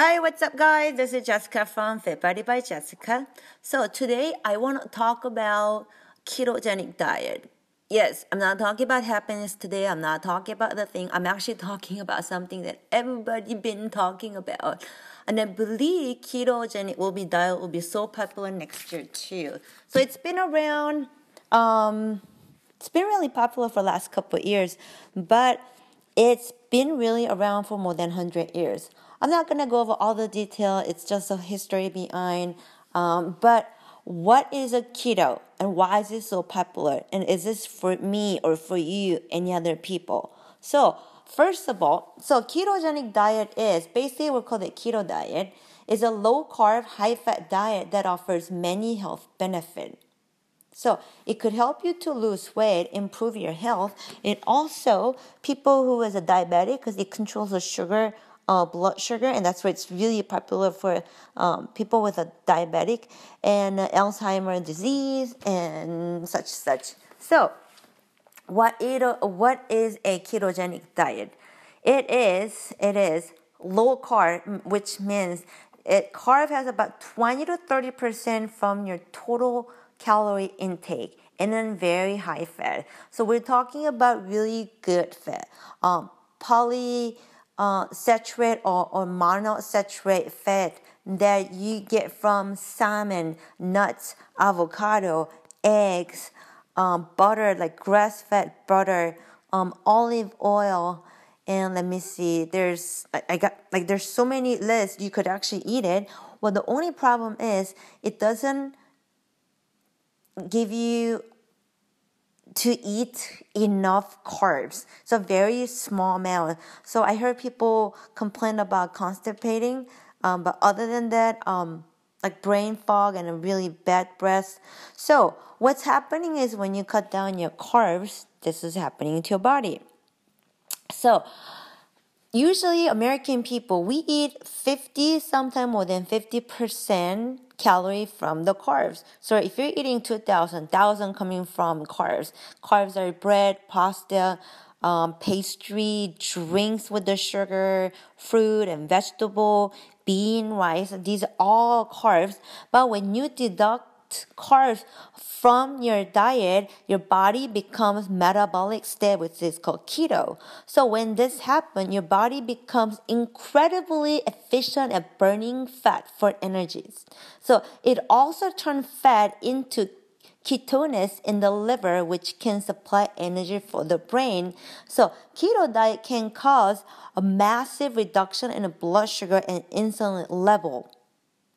Hi, what's up, guys? This is Jessica from Fit Body by Jessica. So today I want to talk about ketogenic diet. Yes, I'm not talking about happiness today. I'm not talking about the thing. I'm actually talking about something that everybody been talking about. And I believe ketogenic will be diet will be so popular next year too. So it's been around um it's been really popular for last couple years, but it's been really around for more than 100 years. I'm not going to go over all the detail. It's just a history behind. Um, but what is a keto and why is it so popular? And is this for me or for you, any other people? So, first of all, so ketogenic diet is basically we call it keto diet is a low carb, high fat diet that offers many health benefits. So it could help you to lose weight, improve your health. It also people who is a diabetic because it controls the sugar uh, blood sugar, and that's why it's really popular for um, people with a diabetic and uh, Alzheimer disease and such such. So, what it what is a ketogenic diet? It is it is low carb, which means it carb has about twenty to thirty percent from your total calorie intake, and then very high fat. So we're talking about really good fat. Um, poly uh, saturated or, or monosaturated fat that you get from salmon, nuts, avocado, eggs, um, butter, like grass fed butter, um, olive oil, and let me see, there's, I, I got, like, there's so many lists, you could actually eat it. Well, the only problem is it doesn't give you to eat enough carbs. A very small amount. So I heard people complain about constipating, um, but other than that, um, like brain fog and a really bad breath. So what's happening is when you cut down your carbs, this is happening to your body. So usually American people, we eat 50, sometimes more than 50% calorie from the carbs. So if you're eating 2,000, 1,000 coming from carbs. Carbs are bread, pasta, um, pastry, drinks with the sugar, fruit and vegetable, bean, rice. These are all carbs. But when you deduct carbs from your diet, your body becomes metabolic state, which is called keto. So when this happens, your body becomes incredibly efficient at burning fat for energies. So it also turns fat into ketones in the liver, which can supply energy for the brain. So keto diet can cause a massive reduction in blood sugar and insulin level.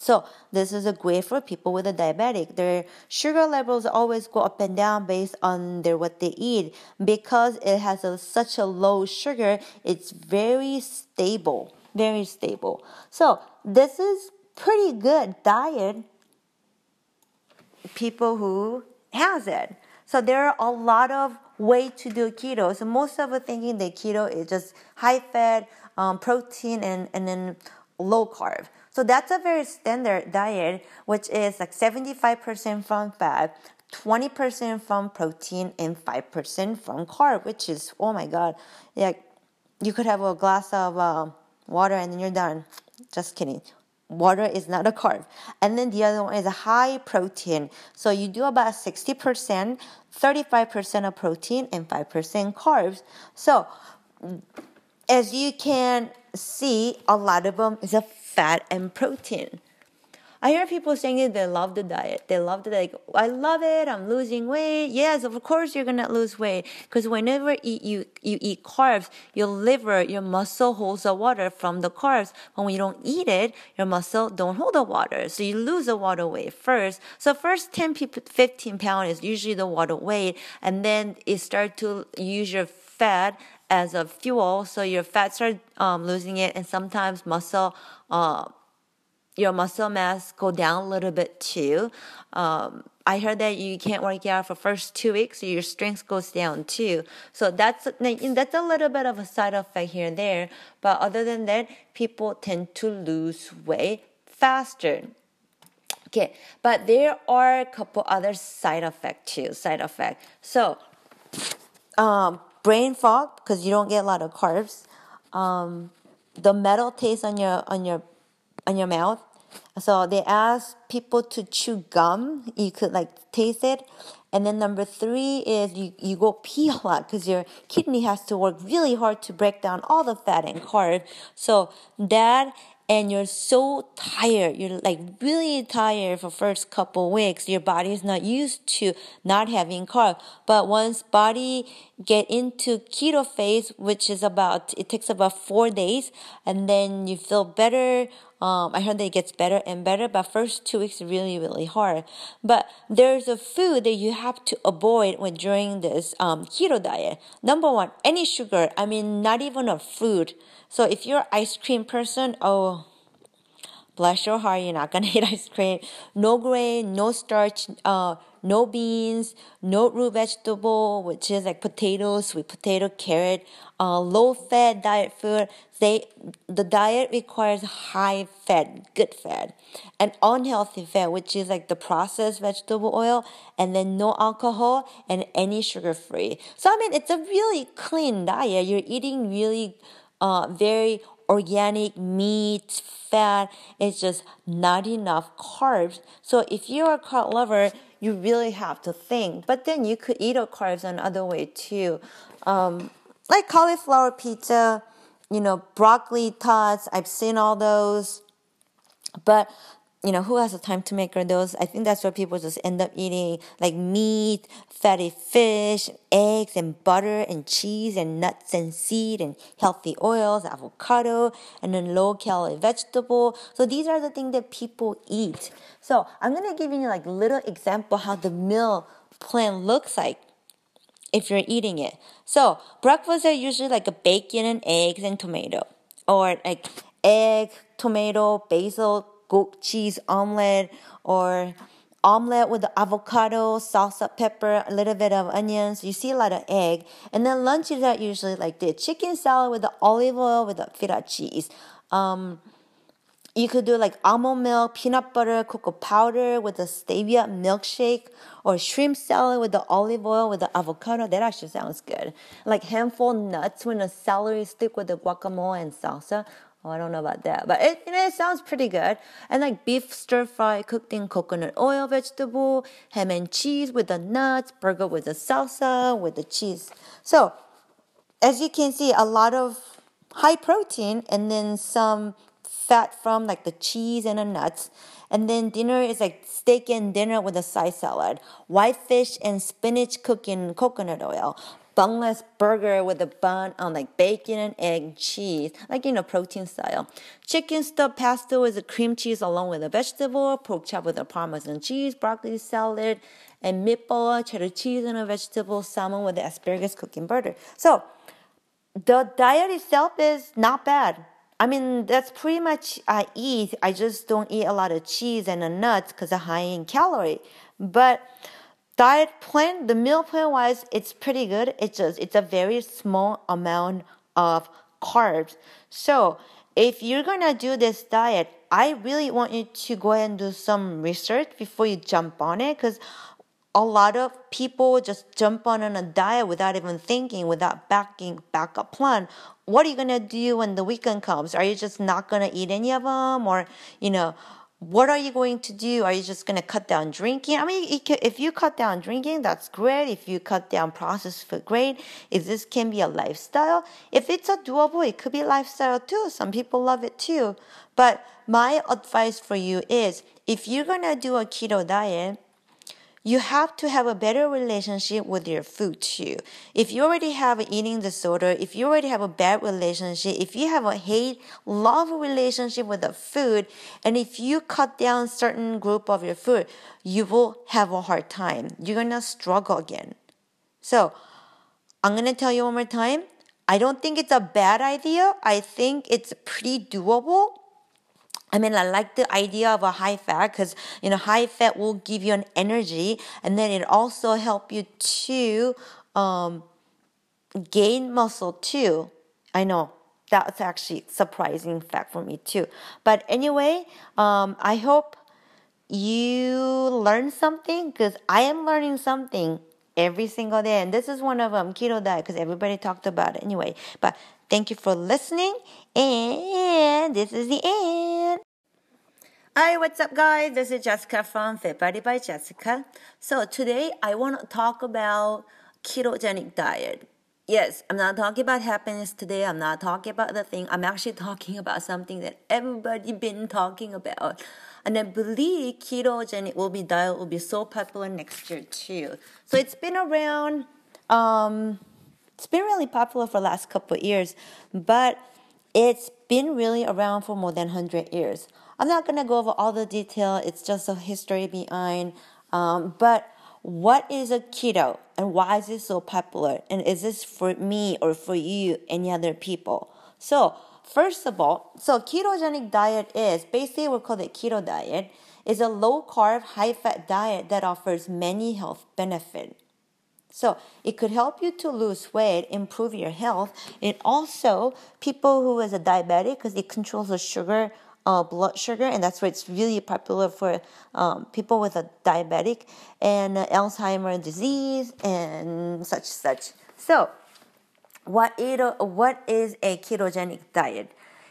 So this is a great for people with a diabetic. Their sugar levels always go up and down based on their what they eat because it has a, such a low sugar. It's very stable, very stable. So this is pretty good diet. People who has it. So there are a lot of way to do keto. So most of us thinking that keto is just high fat, um, protein, and and then low carb. So that's a very standard diet, which is like 75% from fat, 20% from protein, and 5% from carb, which is, oh my God, like you could have a glass of uh, water and then you're done. Just kidding. Water is not a carb. And then the other one is a high protein. So you do about 60%, 35% of protein, and 5% carbs. So as you can see, a lot of them is a fat and protein. I hear people saying that they love the diet. They love the like. I love it. I'm losing weight. Yes, of course you're gonna lose weight because whenever eat, you you eat carbs, your liver, your muscle holds the water from the carbs. But when you don't eat it, your muscle don't hold the water, so you lose the water weight first. So first 10, 15 pound is usually the water weight, and then it start to use your fat as a fuel, so your fat start um, losing it, and sometimes muscle, uh, your muscle mass go down a little bit too. Um, I heard that you can't work out for first two weeks, so your strength goes down too. So that's that's a little bit of a side effect here and there. But other than that, people tend to lose weight faster. Okay, but there are a couple other side effect too. Side effect. So, um, brain fog because you don't get a lot of carbs. Um, the metal taste on your on your on your mouth. So they ask people to chew gum. You could like taste it. And then number three is you, you go pee a lot because your kidney has to work really hard to break down all the fat and carb. So that and you're so tired. You're like really tired for first couple weeks. Your body is not used to not having carb. But once body get into keto phase, which is about, it takes about four days and then you feel better. Um, I heard that it gets better and better, but first two weeks really, really hard. But there's a food that you have to avoid when during this um, keto diet. Number one, any sugar. I mean, not even a fruit. So if you're ice cream person, oh, bless your heart, you're not gonna eat ice cream. No grain, no starch, uh, no beans, no root vegetable, which is like potatoes, sweet potato, carrot, uh, low fat diet food. They, the diet requires high fat, good fat, and unhealthy fat, which is like the processed vegetable oil, and then no alcohol and any sugar free. So I mean, it's a really clean diet. You're eating really uh, very organic meat, fat. It's just not enough carbs. So if you're a carb lover, you really have to think. But then you could eat a carbs another way too. Um, like cauliflower pizza, you know, broccoli tots. I've seen all those. But you know, who has the time to make those? I think that's where people just end up eating like meat, fatty fish, eggs and butter and cheese and nuts and seed and healthy oils, avocado, and then low calorie vegetable. So these are the things that people eat. So I'm gonna give you like little example how the meal plan looks like if you're eating it. So breakfast are usually like a bacon and eggs and tomato, or like egg, tomato, basil goat cheese omelet or omelet with the avocado, salsa, pepper, a little bit of onions. You see a lot of egg. And then lunch is that usually like the chicken salad with the olive oil with the feta cheese. Um, you could do like almond milk, peanut butter, cocoa powder with a stevia milkshake, or shrimp salad with the olive oil with the avocado. That actually sounds good. Like handful nuts with a celery stick with the guacamole and salsa. Oh, I don't know about that, but it, you know, it sounds pretty good. And like beef stir fry cooked in coconut oil vegetable, ham and cheese with the nuts, burger with the salsa, with the cheese. So, as you can see, a lot of high protein and then some fat from like the cheese and the nuts. And then dinner is like steak and dinner with a side salad, white fish and spinach cooked in coconut oil, bunless burger with a bun on like bacon and egg cheese, like you know protein style. Chicken stuffed pasta with a cream cheese along with a vegetable, pork chop with a parmesan cheese, broccoli salad, and meatball, cheddar cheese and a vegetable, salmon with the asparagus cooking butter. So the diet itself is not bad. I mean, that's pretty much I eat. I just don't eat a lot of cheese and nuts because they're high in calorie. But diet plan, the meal plan wise, it's pretty good. It's just it's a very small amount of carbs. So if you're gonna do this diet, I really want you to go ahead and do some research before you jump on it because a lot of people just jump on a diet without even thinking, without backing backup plan. What are you gonna do when the weekend comes? Are you just not gonna eat any of them, or you know? What are you going to do? Are you just going to cut down drinking? I mean, if you cut down drinking, that's great. If you cut down processed food, great. If this can be a lifestyle, if it's a doable, it could be a lifestyle too. Some people love it too. But my advice for you is if you're going to do a keto diet, you have to have a better relationship with your food too. If you already have an eating disorder, if you already have a bad relationship, if you have a hate love relationship with the food, and if you cut down certain group of your food, you will have a hard time. You're gonna struggle again. So I'm gonna tell you one more time. I don't think it's a bad idea. I think it's pretty doable I mean, I like the idea of a high fat because, you know, high fat will give you an energy and then it also help you to um, gain muscle too. I know that's actually surprising fact for me too. But anyway, um, I hope you learn something because I am learning something every single day. And this is one of them, keto diet, because everybody talked about it anyway. But thank you for listening. And this is the end. Hi, what's up, guys? This is Jessica from Fit Body by Jessica. So today I want to talk about ketogenic diet. Yes, I'm not talking about happiness today. I'm not talking about the thing. I'm actually talking about something that everybody been talking about. And I believe ketogenic will be diet will be so popular next year too. So it's been around um it's been really popular for the last couple of years, but it's been really around for more than 100 years. I'm not going to go over all the detail, it's just a history behind. Um, but what is a keto and why is it so popular? And is this for me or for you, any other people? So, first of all, so ketogenic diet is basically we call it keto diet is a low carb, high fat diet that offers many health benefits. So it could help you to lose weight, improve your health. It also people who is a diabetic because it controls the sugar, uh, blood sugar, and that's why it's really popular for um, people with a diabetic and uh, Alzheimer disease and such such. So what it what is a ketogenic diet?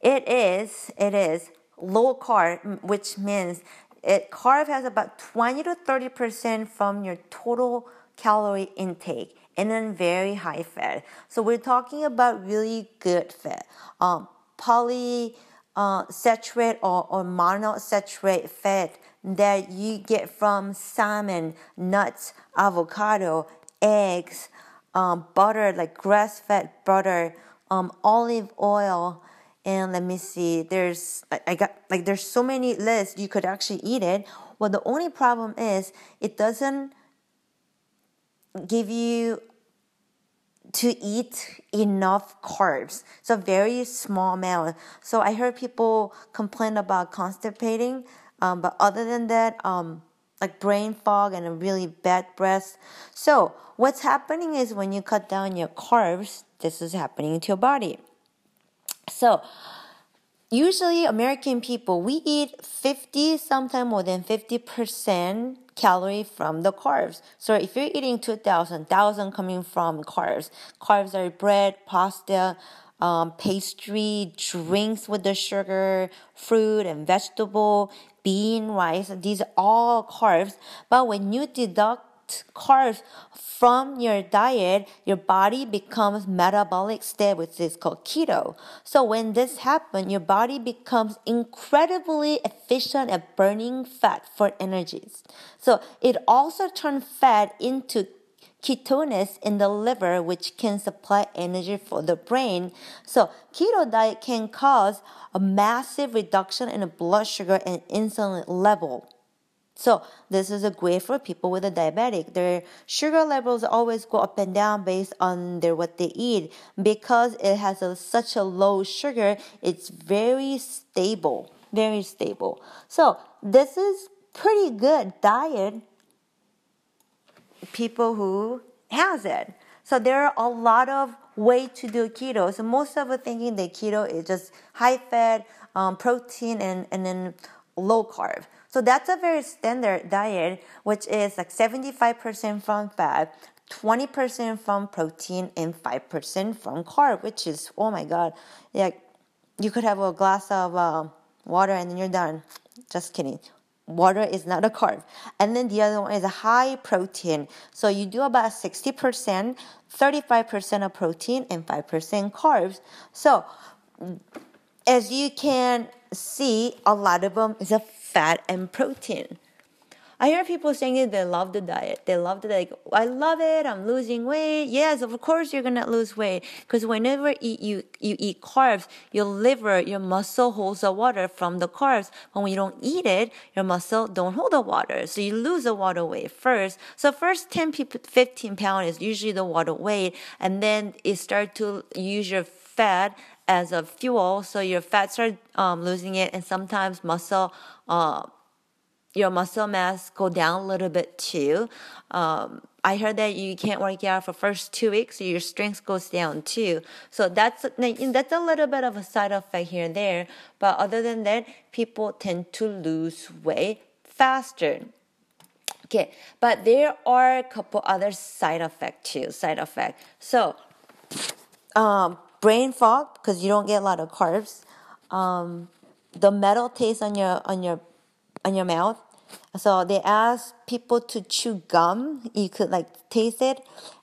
It is it is low carb, which means it carb has about 20 to 30 percent from your total calorie intake and then very high fat. So we're talking about really good fat. Um, poly uh, or, or monosaturate fat that you get from salmon, nuts, avocado, eggs, um, butter, like grass fed butter, um, olive oil, and let me see, there's, I got, like, there's so many lists, you could actually eat it. Well, the only problem is it doesn't give you to eat enough carbs. So very small amount. So I heard people complain about constipating, um, but other than that, um, like brain fog and a really bad breath. So what's happening is when you cut down your carbs, this is happening to your body. So usually American people, we eat 50, sometimes more than 50% calorie from the carbs. So if you're eating 2,000, 1,000 coming from carbs. Carbs are bread, pasta, um, pastry, drinks with the sugar, fruit and vegetable, bean, rice. These are all carbs. But when you deduct carbs from your diet, your body becomes metabolic state, which is called keto. So when this happens, your body becomes incredibly efficient at burning fat for energies. So it also turns fat into ketones in the liver, which can supply energy for the brain. So keto diet can cause a massive reduction in blood sugar and insulin level. So this is a great for people with a diabetic. Their sugar levels always go up and down based on their what they eat because it has a, such a low sugar. It's very stable, very stable. So this is pretty good diet. People who has it. So there are a lot of way to do keto. So most of us thinking that keto is just high fat, um, protein, and and then low carb. So that's a very standard diet, which is like 75% from fat, 20% from protein, and 5% from carb, which is, oh my God, yeah, you could have a glass of uh, water and then you're done. Just kidding. Water is not a carb. And then the other one is a high protein. So you do about 60%, 35% of protein, and 5% carbs. So as you can see, a lot of them is a fat and protein. I hear people saying they love the diet. They love the like. I love it. I'm losing weight. Yes, of course you're gonna lose weight because whenever eat, you you eat carbs, your liver, your muscle holds the water from the carbs. But when you don't eat it, your muscle don't hold the water, so you lose the water weight first. So first 10, 15 pound is usually the water weight, and then it start to use your fat as a fuel, so your fat start um, losing it, and sometimes muscle. Uh, your muscle mass go down a little bit too. Um, I heard that you can't work out for first two weeks, so your strength goes down too. So that's that's a little bit of a side effect here and there. But other than that, people tend to lose weight faster. Okay, but there are a couple other side effects too. Side effect. So, um, brain fog because you don't get a lot of carbs. Um, the metal taste on your on your on your mouth. So they ask people to chew gum. You could like taste it.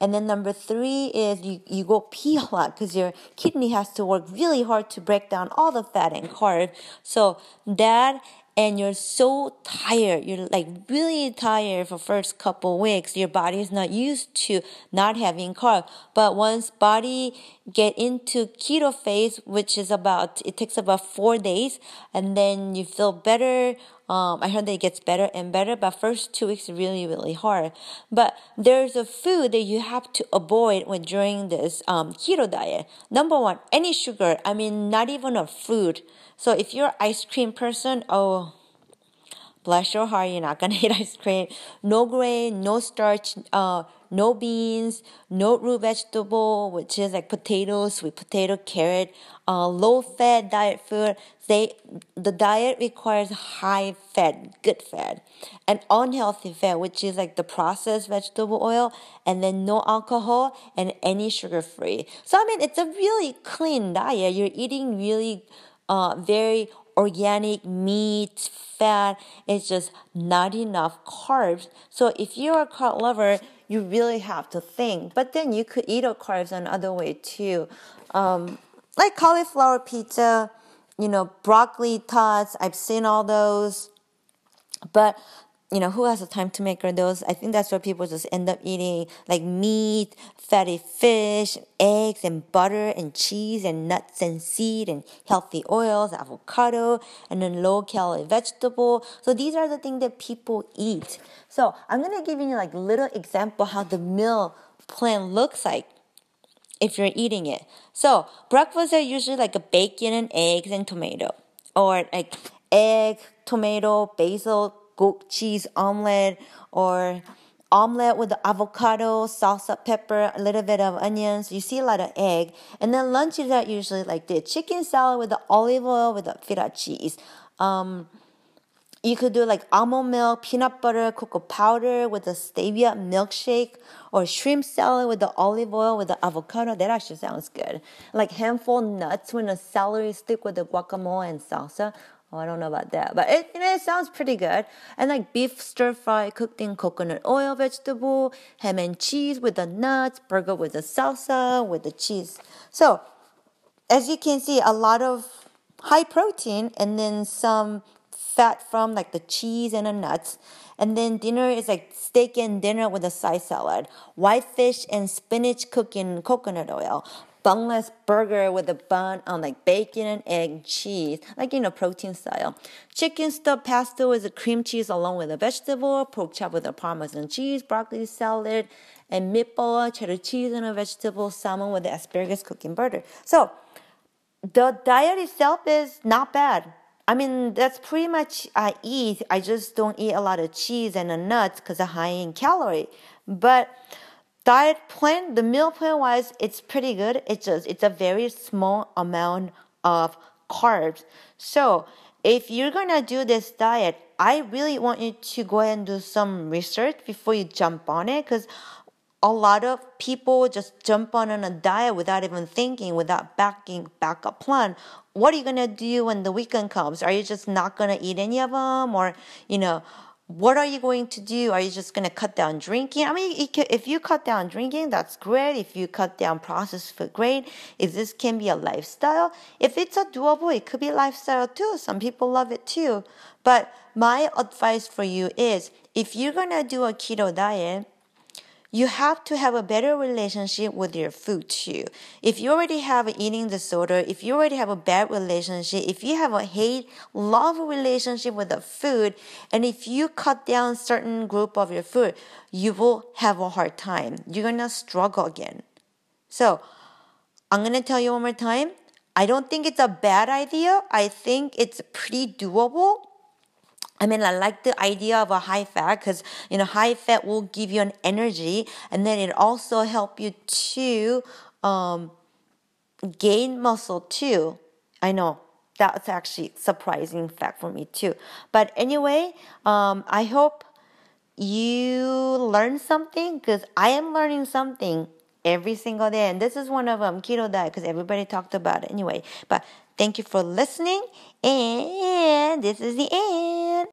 And then number three is you, you go pee a lot because your kidney has to work really hard to break down all the fat and carb. So that and you're so tired. You're like really tired for first couple weeks. Your body is not used to not having carb. But once body get into keto phase, which is about, it takes about four days and then you feel better. Um, I heard that it gets better and better, but first two weeks really, really hard. But there's a food that you have to avoid when during this um, keto diet. Number one, any sugar. I mean, not even a fruit. So if you're ice cream person, oh, bless your heart, you're not gonna eat ice cream. No grain, no starch, uh, no beans, no root vegetable, which is like potatoes, sweet potato, carrot, uh, low fat diet food. They, the diet requires high fat, good fat, and unhealthy fat, which is like the processed vegetable oil, and then no alcohol and any sugar free. So I mean, it's a really clean diet. You're eating really uh, very organic meat, fat. It's just not enough carbs. So if you're a carb lover, you really have to think. But then you could eat a carbs another way too, um, like cauliflower pizza, you know, broccoli tots. I've seen all those, but you know, who has the time to make those? I think that's where people just end up eating like meat, fatty fish, eggs and butter and cheese and nuts and seed and healthy oils, avocado, and then low calorie vegetable. So these are the things that people eat. So I'm gonna give you like little example how the meal plan looks like if you're eating it. So breakfast are usually like a bacon and eggs and tomato, or like egg, tomato, basil, goat cheese omelet or omelet with the avocado, salsa, pepper, a little bit of onions. You see a lot of egg. And then lunch is that usually like the chicken salad with the olive oil with the feta cheese. Um, you could do like almond milk, peanut butter, cocoa powder with a stevia milkshake, or shrimp salad with the olive oil with the avocado. That actually sounds good. Like handful nuts with a celery stick with the guacamole and salsa. Oh, I don't know about that, but it, it sounds pretty good. And like beef stir fry cooked in coconut oil vegetable, ham and cheese with the nuts, burger with the salsa, with the cheese. So, as you can see, a lot of high protein and then some fat from like the cheese and the nuts. And then dinner is like steak and dinner with a side salad, white fish and spinach cooked in coconut oil, bunless burger with a bun on like bacon and egg cheese, like you know protein style. Chicken stuffed pasta with a cream cheese along with a vegetable, pork chop with a parmesan cheese, broccoli salad, and meatball, cheddar cheese and a vegetable, salmon with the asparagus cooking butter. So the diet itself is not bad. I mean, that's pretty much I eat. I just don't eat a lot of cheese and the nuts because they're high in calorie. But diet plan, the meal plan wise, it's pretty good. It's just it's a very small amount of carbs. So if you're gonna do this diet, I really want you to go ahead and do some research before you jump on it because a lot of people just jump on a diet without even thinking, without backing backup plan. What are you gonna do when the weekend comes? Are you just not gonna eat any of them, or you know? What are you going to do? Are you just going to cut down drinking? I mean, if you cut down drinking, that's great. If you cut down processed food, great. If this can be a lifestyle, if it's a doable, it could be a lifestyle too. Some people love it too. But my advice for you is if you're going to do a keto diet, you have to have a better relationship with your food too. If you already have an eating disorder, if you already have a bad relationship, if you have a hate love relationship with the food, and if you cut down certain group of your food, you will have a hard time. You're gonna struggle again. So I'm gonna tell you one more time. I don't think it's a bad idea. I think it's pretty doable I mean, I like the idea of a high fat because you know high fat will give you an energy, and then it also help you to um, gain muscle too. I know that's actually surprising fact for me too. But anyway, um, I hope you learn something because I am learning something every single day, and this is one of them, keto diet, because everybody talked about it anyway. But thank you for listening, and this is the end.